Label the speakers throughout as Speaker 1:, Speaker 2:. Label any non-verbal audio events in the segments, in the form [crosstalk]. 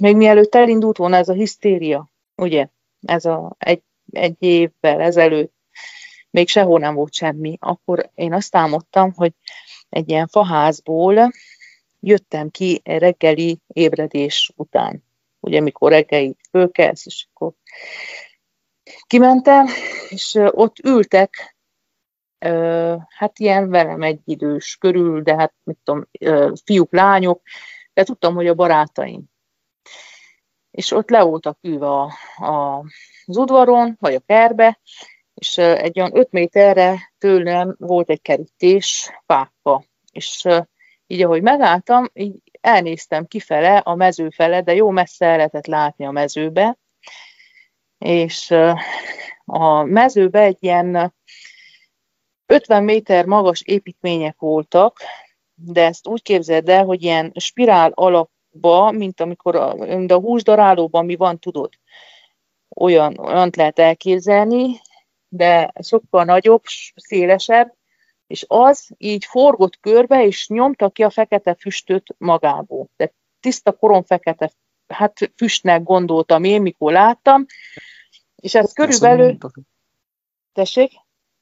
Speaker 1: még mielőtt elindult volna ez a hisztéria, ugye, ez a egy, egy évvel ezelőtt, még sehol nem volt semmi, akkor én azt álmodtam, hogy egy ilyen faházból jöttem ki reggeli ébredés után. Ugye, mikor reggeli fölkelsz, és akkor kimentem, és ott ültek, hát ilyen velem egy idős körül, de hát mit tudom, fiúk, lányok, de tudtam, hogy a barátaim. És ott le voltak ülve a, a, az udvaron, vagy a kerbe, és egy olyan öt méterre tőlem volt egy kerítés fákba. És így ahogy megálltam, így elnéztem kifele, a mező fele, de jó messze lehetett látni a mezőbe, és a mezőbe egy ilyen 50 méter magas építmények voltak, de ezt úgy képzeld el, hogy ilyen spirál alapba, mint amikor a, mint a húsdarálóban mi van, tudod, olyan, olyan lehet elképzelni, de sokkal nagyobb, szélesebb, és az így forgott körbe, és nyomta ki a fekete füstöt magából. De tiszta koron fekete hát füstnek gondoltam én, mikor láttam, és ez körülbelül... Tessék?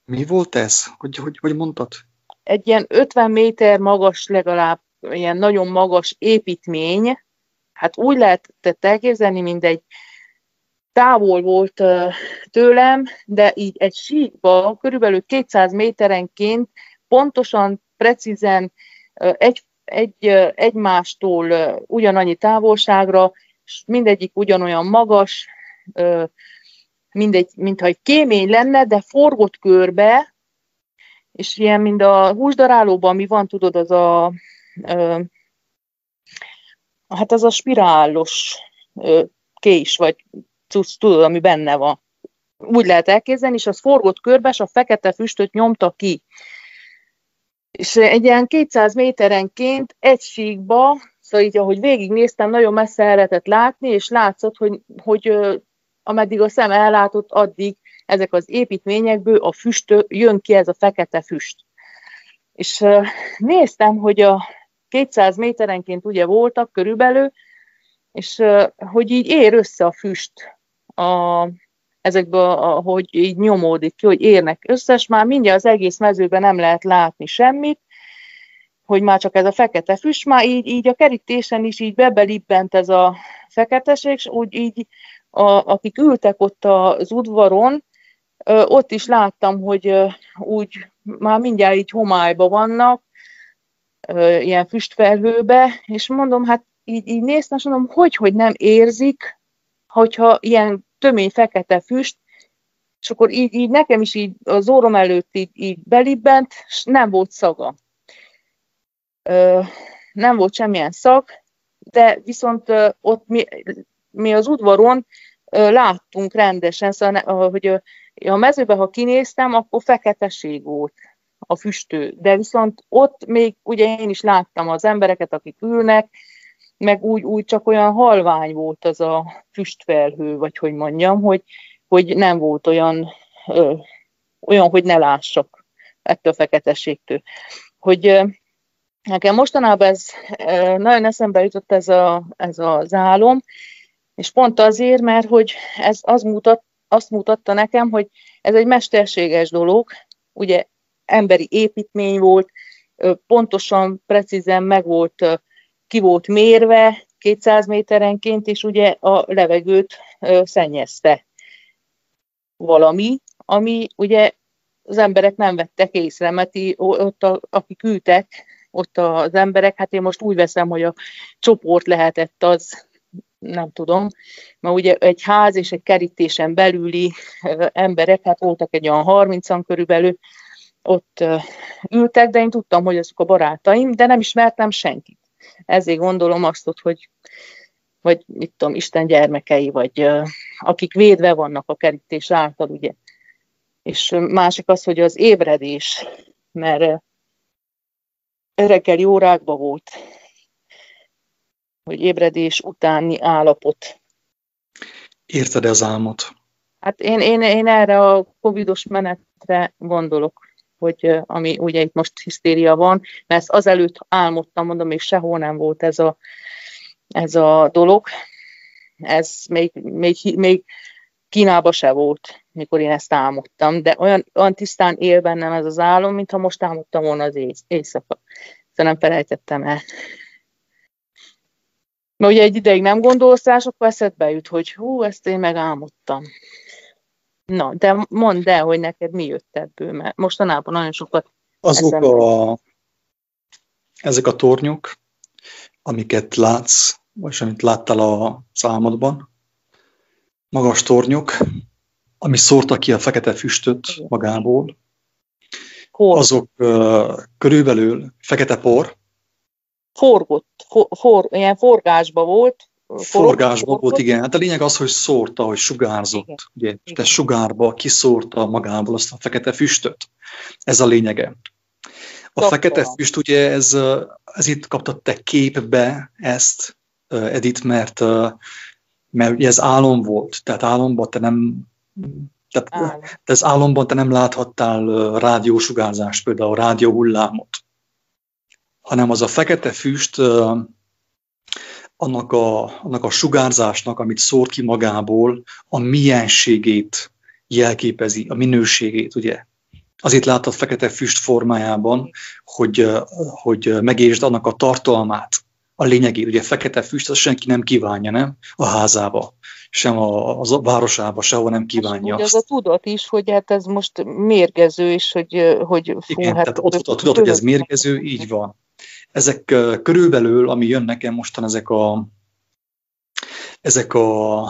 Speaker 2: Mi volt ez? Hogy, hogy, hogy mondtad?
Speaker 1: Egy ilyen 50 méter magas legalább, ilyen nagyon magas építmény, hát úgy lehetett elképzelni, mint egy távol volt tőlem, de így egy síkba körülbelül 200 méterenként pontosan, precízen egy, egy, egymástól ugyanannyi távolságra, és mindegyik ugyanolyan magas, mindegy, mintha egy kémény lenne, de forgott körbe, és ilyen, mint a húsdarálóban, ami van, tudod, az a, hát az a spirálos kés, vagy cucc, tudod, ami benne van. Úgy lehet elképzelni, és az forgott körbe, és a fekete füstöt nyomta ki. És egy ilyen 200 méterenként egy síkba, szóval így, ahogy végignéztem, nagyon messze el lehetett látni, és látszott, hogy, hogy ameddig a szem ellátott, addig ezek az építményekből a füst, jön ki ez a fekete füst. És néztem, hogy a 200 méterenként ugye voltak körülbelül, és hogy így ér össze a füst a, ezekből, hogy így nyomódik ki, hogy érnek összes, már mindjárt az egész mezőben nem lehet látni semmit, hogy már csak ez a fekete füst, már így, így a kerítésen is így bebelibbent ez a feketeség, és úgy így, a, akik ültek ott az udvaron, ott is láttam, hogy úgy már mindjárt így homályba vannak, ilyen füstfelhőbe, és mondom, hát így, így néztem, és mondom, hogy, hogy nem érzik, hogyha ilyen tömény fekete füst, és akkor így, így nekem is így az órom előtt így, így belibbent, és nem volt szaga. Ö, nem volt semmilyen szag, de viszont ö, ott mi, mi az udvaron ö, láttunk rendesen, szóval, hogy ö, a mezőben, ha kinéztem, akkor feketeség volt a füstő. De viszont ott még ugye én is láttam az embereket, akik ülnek, meg úgy, úgy csak olyan halvány volt az a füstfelhő, vagy hogy mondjam, hogy, hogy nem volt olyan, ö, olyan, hogy ne lássak ettől a feketeségtől. Hogy ö, nekem mostanában ez ö, nagyon eszembe jutott ez, a, ez az álom, és pont azért, mert hogy ez az mutat, azt mutatta nekem, hogy ez egy mesterséges dolog, ugye emberi építmény volt, pontosan, precízen meg volt ki volt mérve 200 méterenként, és ugye a levegőt szennyezte valami, ami ugye az emberek nem vettek észre, mert ott, a, akik ültek, ott az emberek, hát én most úgy veszem, hogy a csoport lehetett az, nem tudom, mert ugye egy ház és egy kerítésen belüli emberek, hát voltak egy olyan 30-an körülbelül, ott ültek, de én tudtam, hogy azok a barátaim, de nem ismertem senkit. Ezért gondolom azt, hogy vagy mit tudom, Isten gyermekei, vagy akik védve vannak a kerítés által, ugye. És másik az, hogy az ébredés, mert reggeli órákban volt, hogy ébredés utáni állapot.
Speaker 2: Érted az álmot?
Speaker 1: Hát én, én, én erre a covidos menetre gondolok hogy ami ugye itt most hisztéria van, mert azelőtt álmodtam, mondom, még sehol nem volt ez a, ez a dolog, Ez még, még, még Kínába se volt, mikor én ezt álmodtam, de olyan, olyan tisztán él bennem ez az álom, mintha most álmodtam volna az éj, éjszaka. Szóval nem felejtettem el. Mert ugye egy ideig nem gondolsz rá, akkor eszedbe jut, hogy hú, ezt én meg álmodtam. Na, de mondd el, hogy neked mi jött ebből, mert mostanában nagyon sokat
Speaker 2: Azok a, ezek a tornyok, amiket látsz, vagy amit láttál a számodban, magas tornyok, ami szórta ki a fekete füstöt magából, Hol? azok uh, körülbelül fekete por.
Speaker 1: Forgott, for, for, ilyen forgásba volt.
Speaker 2: Forgásba forgott. volt, igen. Hát a lényeg az, hogy szórta, hogy sugárzott. Igen. Ugye, igen. De sugárba kiszórta magából azt a fekete füstöt. Ez a lényege. A Doktor. fekete füst, ugye ez, ez itt kapta te képbe ezt, Edith, mert, mert ugye ez álom volt, tehát álomban te nem tehát, Álom. te az álomban te nem láthattál rádiósugárzást, például rádióhullámot, hanem az a fekete füst annak a, annak a sugárzásnak, amit szór ki magából, a mienségét jelképezi, a minőségét, ugye? Azért látod fekete füst formájában, hogy, hogy megértsd annak a tartalmát, a lényegét. Ugye fekete füst, azt senki nem kívánja, nem? A házába, sem a, a városába, sehol nem kívánja.
Speaker 1: Ugye az a tudat is, hogy hát ez most mérgező, és hogy, hogy
Speaker 2: fú, Igen, hát tehát ott a tudat, hogy ez mérgező, így van. Ezek körülbelül, ami jön nekem mostan, ezek a, ezek a,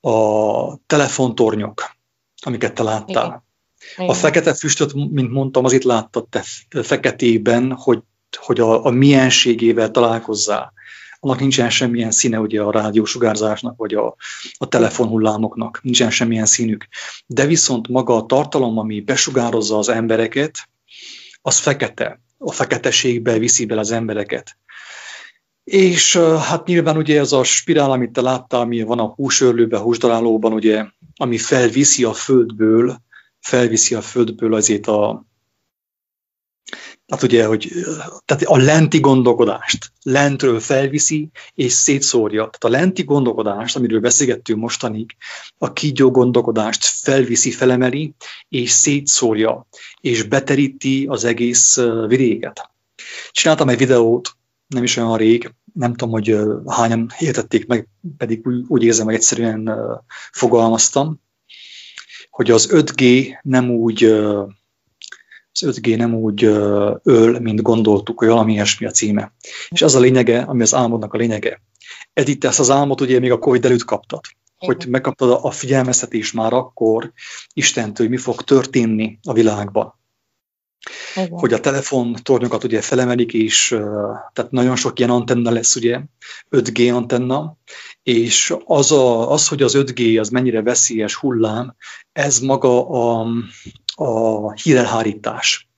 Speaker 2: a telefontornyok, amiket te láttál. Igen. Igen. A fekete füstöt, mint mondtam, az itt láttad te feketében, hogy, hogy a, a mienségével találkozzál. Annak nincsen semmilyen színe ugye a rádiósugárzásnak, vagy a, a telefonhullámoknak, nincsen semmilyen színük. De viszont maga a tartalom, ami besugározza az embereket, az fekete. A feketeségbe viszi be az embereket. És hát nyilván ugye ez a spirál, amit te láttál, ami van a húsörlőben, húsdalálóban, ugye, ami felviszi a földből felviszi a földből azért a, tehát ugye, hogy tehát a lenti gondolkodást lentről felviszi és szétszórja. Tehát a lenti gondolkodást, amiről beszélgettünk mostanig, a kígyó gondolkodást felviszi, felemeli és szétszórja, és beteríti az egész vidéket. Csináltam egy videót, nem is olyan rég, nem tudom, hogy hányan értették meg, pedig úgy, úgy érzem, hogy egyszerűen fogalmaztam, hogy az 5G nem úgy az 5G nem úgy öl, mint gondoltuk, hogy valami ilyesmi a címe. És az a lényege, ami az álmodnak a lényege. Edith, ezt az álmot ugye még a Covid előtt kaptad. Hogy megkaptad a figyelmeztetés már akkor Istentől, hogy mi fog történni a világban. Igen. Hogy a telefontornyokat ugye felemelik, és tehát nagyon sok ilyen antenna lesz, ugye, 5G antenna, és az, a, az, hogy az 5G az mennyire veszélyes hullám, ez maga a, a hírelhárítás.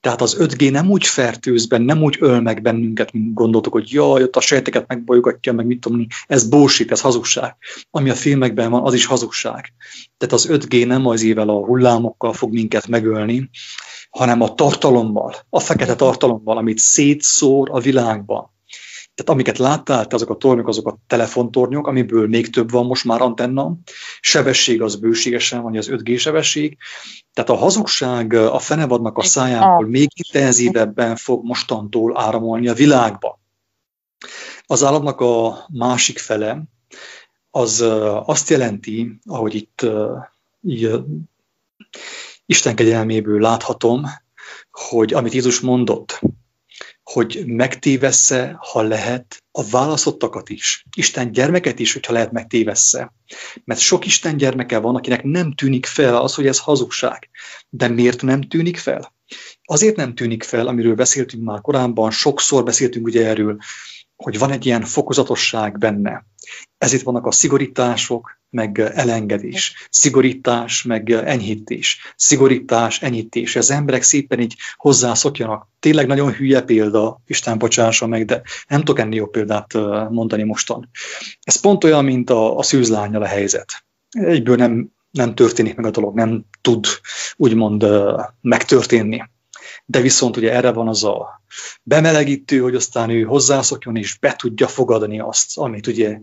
Speaker 2: Tehát az 5G nem úgy fertőz ben, nem úgy öl meg bennünket, mint gondoltuk, hogy jaj, ott a sejteket megbolygatja, meg mit tudom, ez bullshit, ez hazugság. Ami a filmekben van, az is hazugság. Tehát az 5G nem az ével a hullámokkal fog minket megölni, hanem a tartalommal, a fekete tartalommal, amit szétszór a világban. Tehát amiket láttál, azok a tornyok, azok a telefontornyok, amiből még több van most már antenna. Sebesség az bőségesen van, az 5G sebesség. Tehát a hazugság a fenevadnak a szájából még intenzívebben fog mostantól áramolni a világba. Az államnak a másik fele, az azt jelenti, ahogy itt így, Isten kegyelméből láthatom, hogy amit Jézus mondott, hogy megtévessze, ha lehet, a válaszottakat is. Isten gyermeket is, hogyha lehet megtévessze. Mert sok Isten gyermeke van, akinek nem tűnik fel az, hogy ez hazugság. De miért nem tűnik fel? Azért nem tűnik fel, amiről beszéltünk már korábban, sokszor beszéltünk ugye erről, hogy van egy ilyen fokozatosság benne. Ezért vannak a szigorítások, meg elengedés, szigorítás, meg enyhítés, szigorítás, enyhítés. Az emberek szépen így hozzászokjanak. Tényleg nagyon hülye példa, Isten bocsássa meg, de nem tudok ennél jobb példát mondani mostan. Ez pont olyan, mint a, a szűzlányjal a helyzet. Egyből nem, nem történik meg a dolog, nem tud úgymond megtörténni. De viszont ugye erre van az a bemelegítő, hogy aztán ő hozzászokjon és be tudja fogadni azt, amit ugye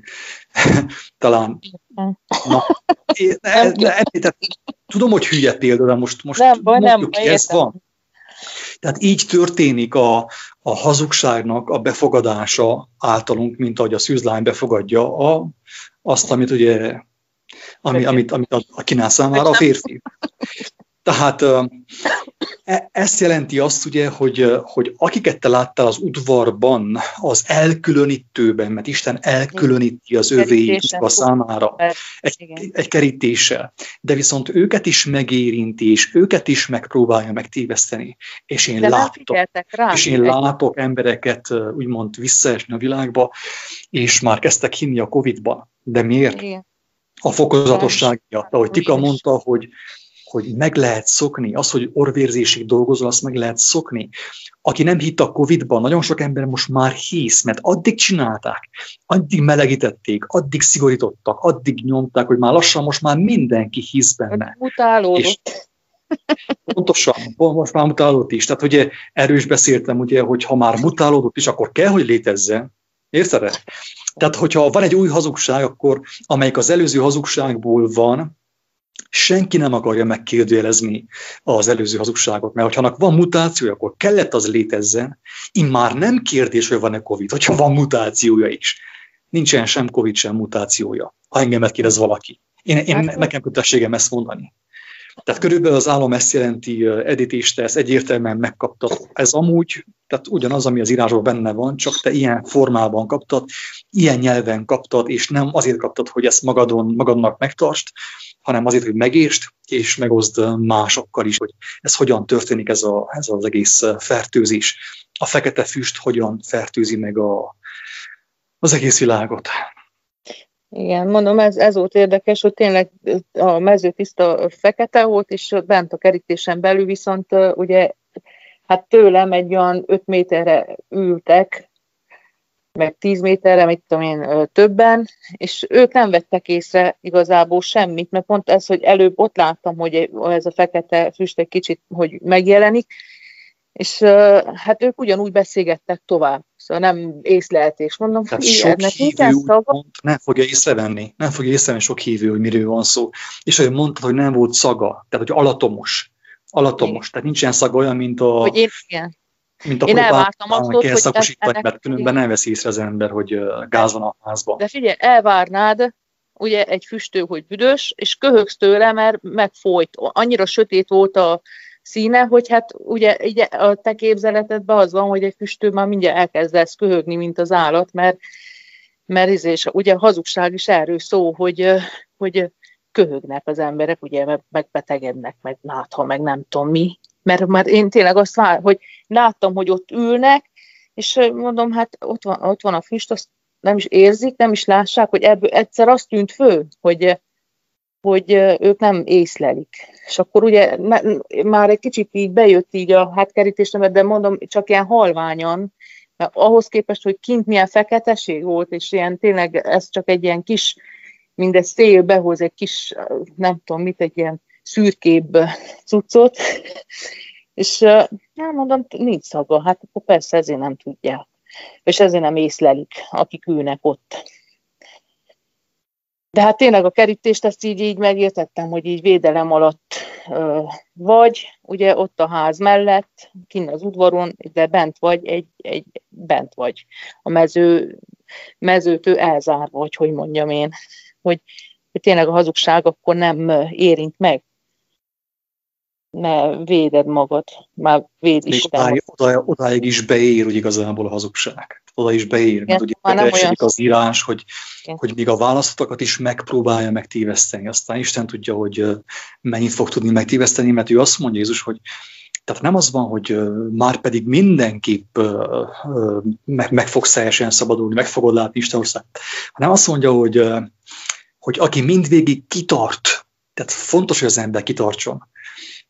Speaker 2: [laughs] talán... Na, én, ne, ne, ne, tudom, hogy hülye példa, de most, most
Speaker 1: nem, baj, nem,
Speaker 2: ki, ez van. Tehát így történik a, a hazugságnak a befogadása általunk, mint ahogy a szűzlány befogadja a, azt, amit ugye, ami, amit, amit a, a kínál számára a férfi. Tehát e, ezt jelenti azt ugye, hogy, hogy akiket te láttál az udvarban, az elkülönítőben, mert Isten elkülöníti az övéit a számára egy, egy kerítéssel, de viszont őket is megérinti, és őket is megpróbálja megtéveszteni. És én, látok, és én látok embereket úgymond visszaesni a világba, és már kezdtek hinni a Covid-ban. De miért? Igen. A fokozatosság miatt. Ahogy Tika mondta, hogy hogy meg lehet szokni, az, hogy orvérzésig dolgozol, azt meg lehet szokni. Aki nem hitt a Covid-ban, nagyon sok ember most már hisz, mert addig csinálták, addig melegítették, addig szigorítottak, addig nyomták, hogy már lassan most már mindenki hisz benne.
Speaker 1: Mutálódott. És
Speaker 2: pontosan, most már mutálódott is. Tehát ugye erről is beszéltem, ugye, hogy ha már mutálódott is, akkor kell, hogy létezzen. Érted? Tehát, hogyha van egy új hazugság, akkor amelyik az előző hazugságból van, senki nem akarja megkérdőjelezni az előző hazugságot, mert ha van mutációja, akkor kellett az létezzen. Immár nem kérdés, hogy van-e COVID, hogyha van mutációja is. Nincsen sem COVID, sem mutációja, ha engemet kérdez valaki. Én, én hát, nekem kötelességem ezt mondani. Tehát körülbelül az állam ezt jelenti, te ezt egyértelműen megkaptad. Ez amúgy, tehát ugyanaz, ami az írásban benne van, csak te ilyen formában kaptad, ilyen nyelven kaptad, és nem azért kaptad, hogy ezt magadon, magadnak megtartsd, hanem azért, hogy megértsd, és megoszd másokkal is, hogy ez hogyan történik ez, a, ez az egész fertőzés. A fekete füst hogyan fertőzi meg a, az egész világot.
Speaker 1: Igen, mondom, ez, ez volt érdekes, hogy tényleg a mező tiszta fekete volt, és bent a kerítésen belül viszont ugye hát tőlem egy olyan 5 méterre ültek, meg 10 méterre, mit tudom én, többen, és ők nem vettek észre igazából semmit, mert pont ez, hogy előbb ott láttam, hogy ez a fekete füst egy kicsit, hogy megjelenik, és hát ők ugyanúgy beszélgettek tovább. Szóval nem észleltés. Mondom,
Speaker 2: Tehát sok hívő mond, nem fogja észrevenni, nem fogja észrevenni sok hívő, hogy miről van szó. És ahogy mondtad, hogy nem volt szaga, tehát hogy alatomos. Alatomos, igen. tehát nincsen szaga olyan, mint a...
Speaker 1: Hogy én, igen.
Speaker 2: Mint a én elvártam azt, hogy szakosítani, ennek, mert különben nem veszi észre az ember, hogy gáz van a házban.
Speaker 1: De figyelj, elvárnád, ugye egy füstő, hogy büdös, és köhögsz tőle, mert megfolyt. Annyira sötét volt a színe, hogy hát ugye, ugye a te képzeletedben az van, hogy egy füstő már mindjárt elkezdesz köhögni, mint az állat, mert, mert és izé, ugye a hazugság is erről szó, hogy, hogy köhögnek az emberek, ugye megbetegednek, meg látha, meg nem tudom mi, mert már én tényleg azt vár, hogy láttam, hogy ott ülnek, és mondom, hát ott van, ott van a füst, azt nem is érzik, nem is lássák, hogy ebből egyszer azt tűnt fő, hogy, hogy ők nem észlelik. És akkor ugye már egy kicsit így bejött így a hátkerítésem, de mondom, csak ilyen halványan, mert ahhoz képest, hogy kint milyen feketeség volt, és ilyen tényleg ez csak egy ilyen kis, mindez szél behoz egy kis, nem tudom mit, egy ilyen szürkébb cuccot, és nem mondom, nincs szaga, hát akkor persze ezért nem tudják, és ezért nem észlelik, akik ülnek ott. De hát tényleg a kerítést ezt így, így megértettem, hogy így védelem alatt ö, vagy, ugye ott a ház mellett, kinn az udvaron, de bent vagy, egy, egy bent vagy. A mező, mezőtől elzárva, vagy hogy mondjam én, hogy, hogy tényleg a hazugság akkor nem érint meg ne véded magad, már véd
Speaker 2: is. Odáig, oda, odáig is beér, hogy igazából a hazugság. Oda is beér, Igen, mert ugye olyan... az írás, hogy, hogy még a választottakat is megpróbálja megtéveszteni. Aztán Isten tudja, hogy mennyit fog tudni megtéveszteni, mert ő azt mondja Jézus, hogy tehát nem az van, hogy már pedig mindenképp meg, meg fogsz teljesen szabadulni, meg fogod látni Isten ország, hanem azt mondja, hogy, hogy aki mindvégig kitart, tehát fontos, hogy az ember kitartson,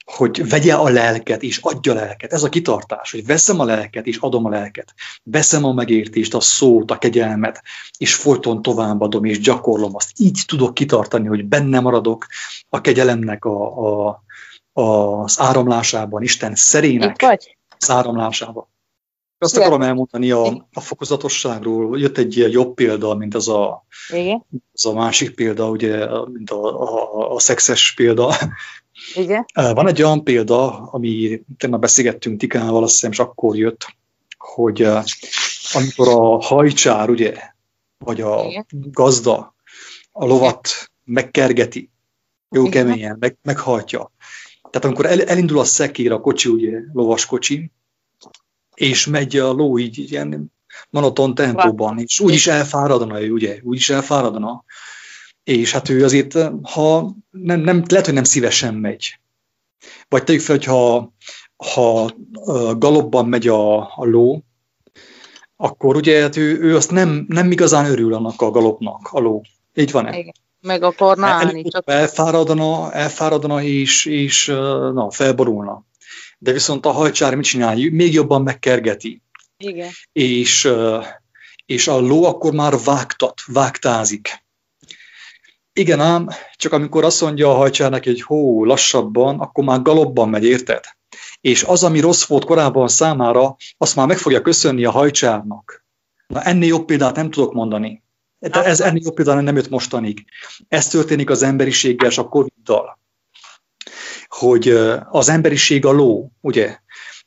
Speaker 2: hogy vegye a lelket és adja a lelket. Ez a kitartás, hogy veszem a lelket és adom a lelket. Veszem a megértést, a szót, a kegyelmet, és folyton továbbadom és gyakorlom azt. Így tudok kitartani, hogy benne maradok a kegyelemnek a, a, az áramlásában, Isten szerének az áramlásában. Azt Igen. akarom elmondani a, a fokozatosságról. Jött egy ilyen jobb példa, mint az a, Igen. az a másik példa, ugye, mint a, a, a szexes példa.
Speaker 1: Igen.
Speaker 2: Van egy olyan példa, ami tegnap beszélgettünk Tikával, azt hiszem, és akkor jött, hogy amikor a hajcsár, ugye, vagy a Igen. gazda a lovat megkergeti, jó Igen. keményen, meg, meghajtja. Tehát amikor el, elindul a szekér, a kocsi, ugye, lovas kocsi, és megy a ló így ilyen monoton tempóban, és úgy is elfáradna ő, ugye, úgy is elfáradna. És hát ő azért, ha nem, nem, lehet, hogy nem szívesen megy. Vagy tegyük fel, hogy ha, galopban megy a, a ló, akkor ugye hát ő, ő azt nem, nem igazán örül annak a galopnak, a ló. Így van-e? Igen.
Speaker 1: Meg akarna állni.
Speaker 2: Csak... Elfáradna, elfáradna és, és na, felborulna. De viszont a hajcsár mit csinál? Még jobban megkergeti.
Speaker 1: Igen.
Speaker 2: És, és a ló akkor már vágtat, vágtázik. Igen ám, csak amikor azt mondja a hajcsárnak, hogy hó, lassabban, akkor már galopban megy, érted? És az, ami rossz volt korábban számára, azt már meg fogja köszönni a hajcsárnak. Na ennél jobb példát nem tudok mondani. De ez ennél jobb például nem jött mostanig. Ez történik az emberiséggel és a Covid-dal. Hogy az emberiség a ló, ugye?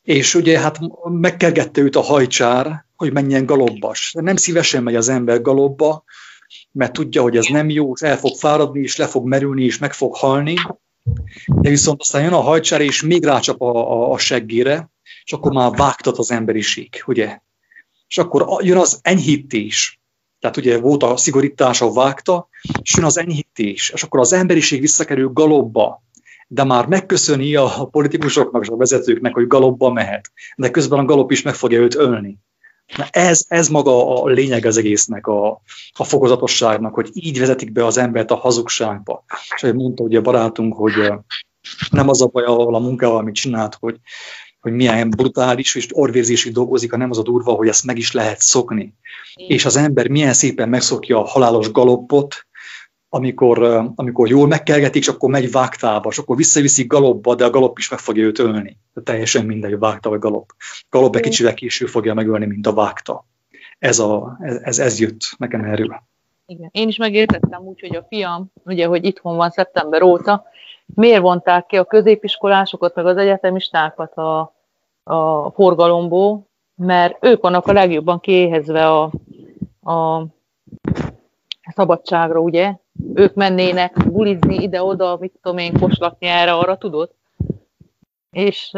Speaker 2: És ugye hát megkergette őt a hajcsár, hogy menjen galobbas. Nem szívesen megy az ember galobba, mert tudja, hogy ez nem jó, el fog fáradni, és le fog merülni, és meg fog halni. De viszont aztán jön a hajcsár, és még rácsap a, a, a seggére, és akkor már vágtat az emberiség, ugye? És akkor jön az enyhítés. Tehát ugye volt a szigorítás, a vágta, és jön az enyhítés, és akkor az emberiség visszakerül galobba, de már megköszöni a politikusoknak és a vezetőknek, hogy galobba mehet, de közben a galop is meg fogja őt ölni. Na ez, ez maga a lényeg az egésznek, a, a fokozatosságnak, hogy így vezetik be az embert a hazugságba. És hogy mondta ugye a barátunk, hogy nem az a baj a munkával, amit csinált, hogy hogy milyen brutális és orvérzésig dolgozik, hanem az a durva, hogy ezt meg is lehet szokni. Igen. És az ember milyen szépen megszokja a halálos galoppot, amikor, amikor jól megkelgetik, és akkor megy vágtába, és akkor visszaviszik galopba, de a galop is meg fogja őt ölni. De teljesen mindegy, vágta vagy galop. Galop egy kicsivel később fogja megölni, mint a vágta. Ez, a, ez, ez jött nekem erről.
Speaker 1: Igen. Én is megértettem úgy, hogy a fiam, ugye, hogy itthon van szeptember óta, miért vonták ki a középiskolásokat, meg az egyetemistákat a, a forgalomból, mert ők vannak a legjobban kiéhezve a, a szabadságra, ugye? Ők mennének bulizni ide-oda, mit tudom én, koslatni erre, arra, tudod? És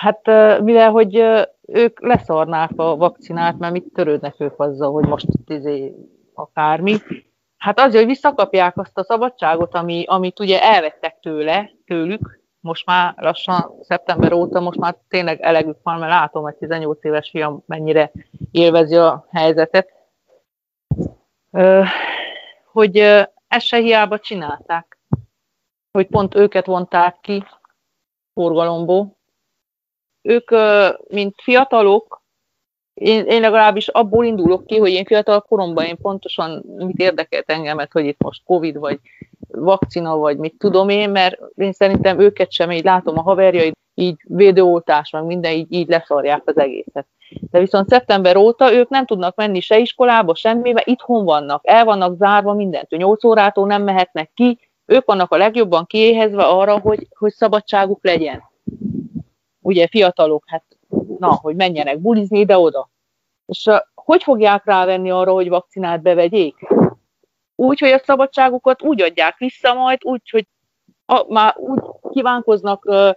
Speaker 1: hát mivel, hogy ők leszarnák a vakcinát, mert mit törődnek ők azzal, hogy most izé, akármi, Hát azért, hogy visszakapják azt a szabadságot, ami, amit ugye elvettek tőle, tőlük, most már lassan szeptember óta, most már tényleg elegük van, mert látom, hogy 18 éves fiam mennyire élvezi a helyzetet, hogy ezt se hiába csinálták, hogy pont őket vonták ki forgalomból. Ők, mint fiatalok, én, én legalábbis abból indulok ki, hogy én fiatal koromban én pontosan mit érdekelt engemet, hogy itt most Covid, vagy vakcina, vagy mit tudom én, mert én szerintem őket sem, így látom a haverjait, így védőoltás, meg minden, így, így leszarják az egészet. De viszont szeptember óta ők nem tudnak menni se iskolába, semmibe, itthon vannak, el vannak zárva mindent, 8 órától nem mehetnek ki, ők vannak a legjobban kiéhezve arra, hogy, hogy szabadságuk legyen. Ugye fiatalok, hát na, hogy menjenek bulizni ide-oda. És uh, hogy fogják rávenni arra, hogy vakcinát bevegyék? Úgy, hogy a szabadságukat úgy adják vissza majd, úgy, hogy a, már úgy kívánkoznak, uh,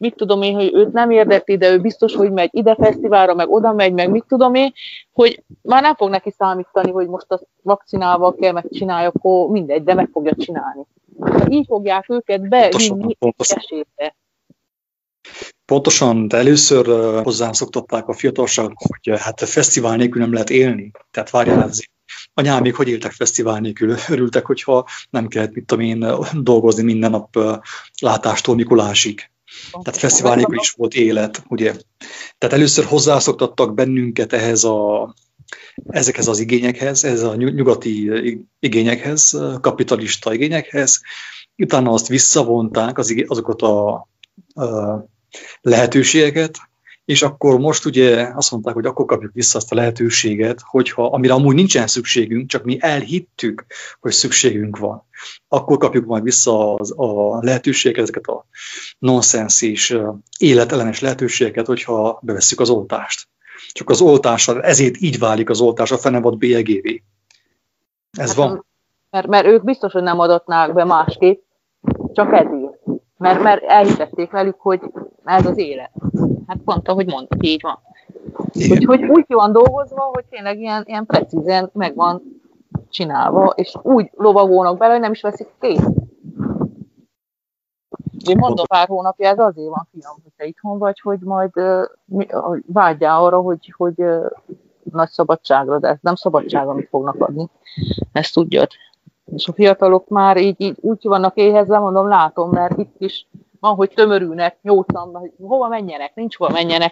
Speaker 1: mit tudom én, hogy őt nem érdekli, de ő biztos, hogy megy ide fesztiválra, meg oda megy, meg mit tudom én, hogy már nem fog neki számítani, hogy most a vakcinával kell megcsinálja, akkor mindegy, de meg fogja csinálni. Így fogják őket bevinni esélyre.
Speaker 2: Pontosan, de először hozzám szoktatták a fiatalság, hogy hát fesztivál nélkül nem lehet élni. Tehát várjál azért. Anyám még hogy éltek fesztivál nélkül? [laughs] Örültek, hogyha nem kellett, mit tudom én, dolgozni minden nap látástól Mikulásig. Tehát fesztivál nélkül is volt élet, ugye? Tehát először hozzászoktattak bennünket ehhez a, ezekhez az igényekhez, ez a nyugati igényekhez, kapitalista igényekhez, utána azt visszavonták az, azokat a, a lehetőségeket, és akkor most ugye azt mondták, hogy akkor kapjuk vissza azt a lehetőséget, hogyha, amire amúgy nincsen szükségünk, csak mi elhittük, hogy szükségünk van, akkor kapjuk majd vissza az, a lehetőségeket, ezeket a nonsens és életellenes lehetőségeket, hogyha bevesszük az oltást. Csak az oltással, ezért így válik az oltás a fenevad BLGV. Ez hát, van.
Speaker 1: Mert, mert ők biztos, hogy nem adatnák be másképp, csak ezért. Mert, mert elhitették velük, hogy ez az élet. Hát pont, ahogy mondtad, így van. Úgyhogy úgy van dolgozva, hogy tényleg ilyen, ilyen precízen meg van csinálva, és úgy lovagolnak bele, hogy nem is veszik kész. Én mondom pár hónapja, ez azért van, fiam, hogy te itthon vagy, hogy majd uh, vágyjál arra, hogy, hogy uh, nagy szabadságra, de ez nem szabadság, amit fognak adni. Ezt tudjad. És a fiatalok már így, így úgy vannak éhezve, mondom, látom, mert itt is van, hogy tömörülnek nyolcan, hova menjenek, nincs hova menjenek,